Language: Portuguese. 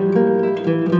Música